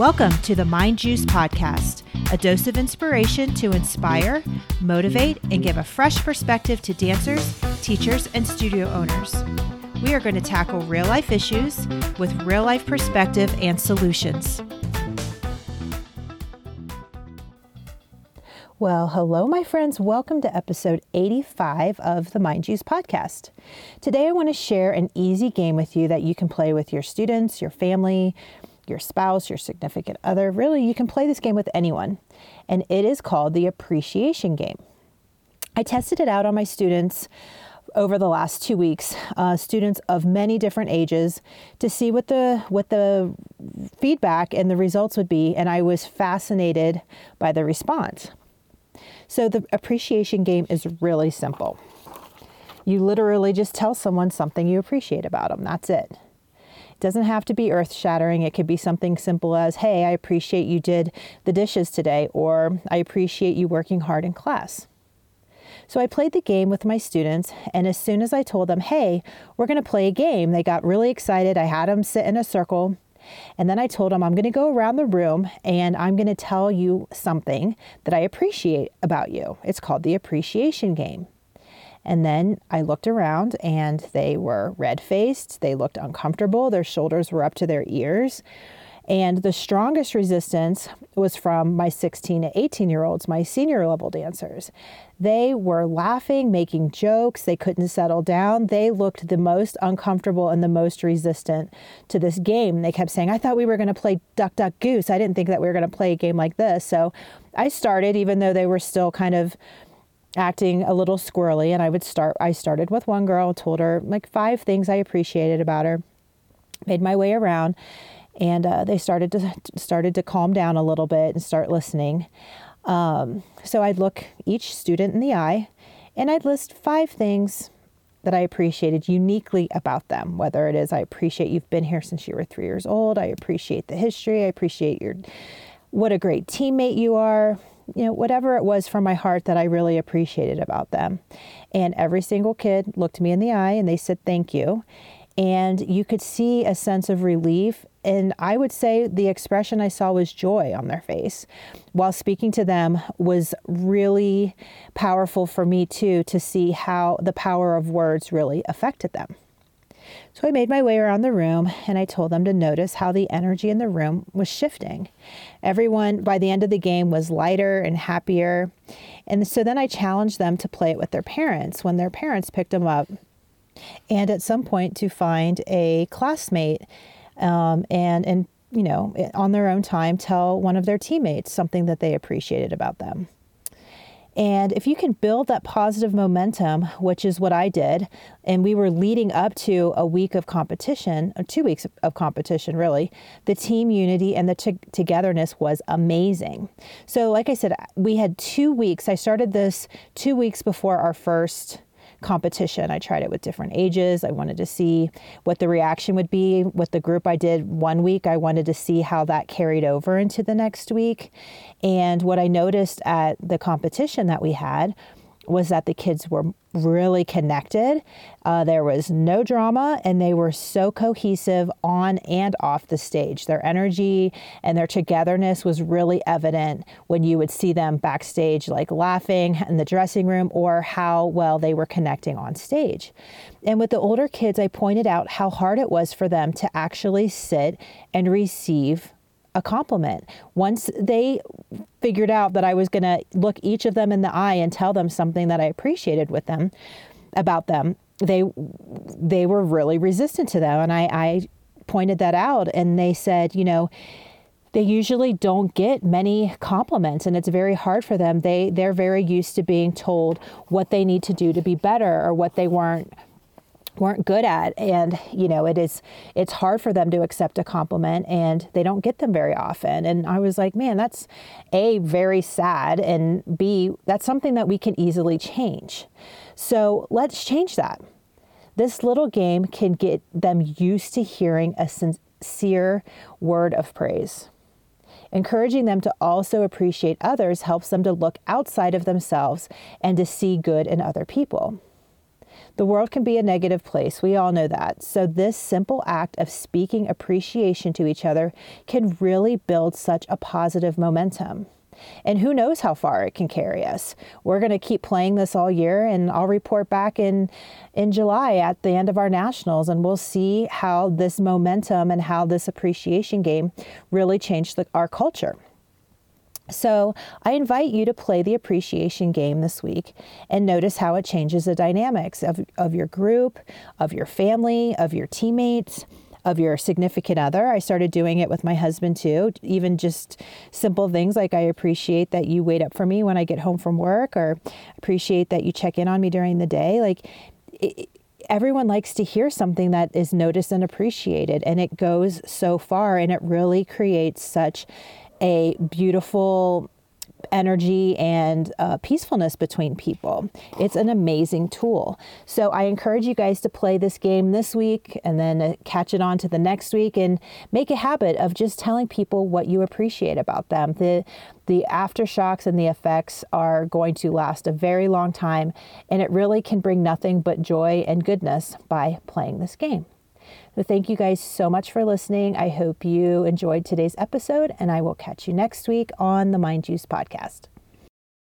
Welcome to the Mind Juice Podcast, a dose of inspiration to inspire, motivate, and give a fresh perspective to dancers, teachers, and studio owners. We are going to tackle real life issues with real life perspective and solutions. Well, hello, my friends. Welcome to episode 85 of the Mind Juice podcast. Today, I want to share an easy game with you that you can play with your students, your family, your spouse, your significant other. Really, you can play this game with anyone, and it is called the appreciation game. I tested it out on my students over the last two weeks, uh, students of many different ages, to see what the what the feedback and the results would be, and I was fascinated by the response. So the appreciation game is really simple. You literally just tell someone something you appreciate about them. That's it doesn't have to be earth shattering. It could be something simple as, hey, I appreciate you did the dishes today, or I appreciate you working hard in class. So I played the game with my students, and as soon as I told them, hey, we're going to play a game, they got really excited. I had them sit in a circle. And then I told them, I'm going to go around the room and I'm going to tell you something that I appreciate about you. It's called the appreciation game. And then I looked around and they were red faced, they looked uncomfortable, their shoulders were up to their ears. And the strongest resistance was from my 16 to 18 year olds, my senior level dancers. They were laughing, making jokes. They couldn't settle down. They looked the most uncomfortable and the most resistant to this game. They kept saying, I thought we were going to play Duck, Duck, Goose. I didn't think that we were going to play a game like this. So I started, even though they were still kind of acting a little squirrely and I would start I started with one girl, told her like five things I appreciated about her. Made my way around and uh, they started to started to calm down a little bit and start listening. Um, so I'd look each student in the eye and I'd list five things that I appreciated uniquely about them. Whether it is I appreciate you've been here since you were three years old, I appreciate the history, I appreciate your what a great teammate you are you know, whatever it was from my heart that I really appreciated about them. And every single kid looked me in the eye and they said, Thank you. And you could see a sense of relief. And I would say the expression I saw was joy on their face. While speaking to them was really powerful for me, too, to see how the power of words really affected them. So I made my way around the room and I told them to notice how the energy in the room was shifting. Everyone by the end of the game was lighter and happier. And so then I challenged them to play it with their parents when their parents picked them up. And at some point to find a classmate um, and, and, you know, on their own time, tell one of their teammates something that they appreciated about them. And if you can build that positive momentum, which is what I did, and we were leading up to a week of competition, or two weeks of competition, really, the team unity and the t- togetherness was amazing. So, like I said, we had two weeks. I started this two weeks before our first competition. I tried it with different ages. I wanted to see what the reaction would be. With the group I did one week, I wanted to see how that carried over into the next week. And what I noticed at the competition that we had was that the kids were really connected. Uh, there was no drama, and they were so cohesive on and off the stage. Their energy and their togetherness was really evident when you would see them backstage, like laughing in the dressing room, or how well they were connecting on stage. And with the older kids, I pointed out how hard it was for them to actually sit and receive a compliment. Once they figured out that I was going to look each of them in the eye and tell them something that I appreciated with them about them, they they were really resistant to them and I, I pointed that out and they said, you know, they usually don't get many compliments and it's very hard for them. They they're very used to being told what they need to do to be better or what they weren't weren't good at. And you know it is it's hard for them to accept a compliment and they don't get them very often. And i was like man that's a very sad. And b that's something that we can easily change. So let's change that. This little game can get them used to hearing a sincere word of praise. Encouraging them to also appreciate others helps them to look outside of themselves and to see good in other people. The world can be a negative place. We all know that. So, this simple act of speaking appreciation to each other can really build such a positive momentum. And who knows how far it can carry us. We're going to keep playing this all year, and I'll report back in, in July at the end of our nationals, and we'll see how this momentum and how this appreciation game really changed the, our culture. So, I invite you to play the appreciation game this week and notice how it changes the dynamics of, of your group, of your family, of your teammates, of your significant other. I started doing it with my husband too, even just simple things like I appreciate that you wait up for me when I get home from work or appreciate that you check in on me during the day. Like it, everyone likes to hear something that is noticed and appreciated and it goes so far and it really creates such a beautiful energy and uh, peacefulness between people. It's an amazing tool. So I encourage you guys to play this game this week and then uh, catch it on to the next week and make a habit of just telling people what you appreciate about them. The the aftershocks and the effects are going to last a very long time and it really can bring nothing but joy and goodness by playing this game. So, thank you guys so much for listening. I hope you enjoyed today's episode, and I will catch you next week on the Mind Juice podcast.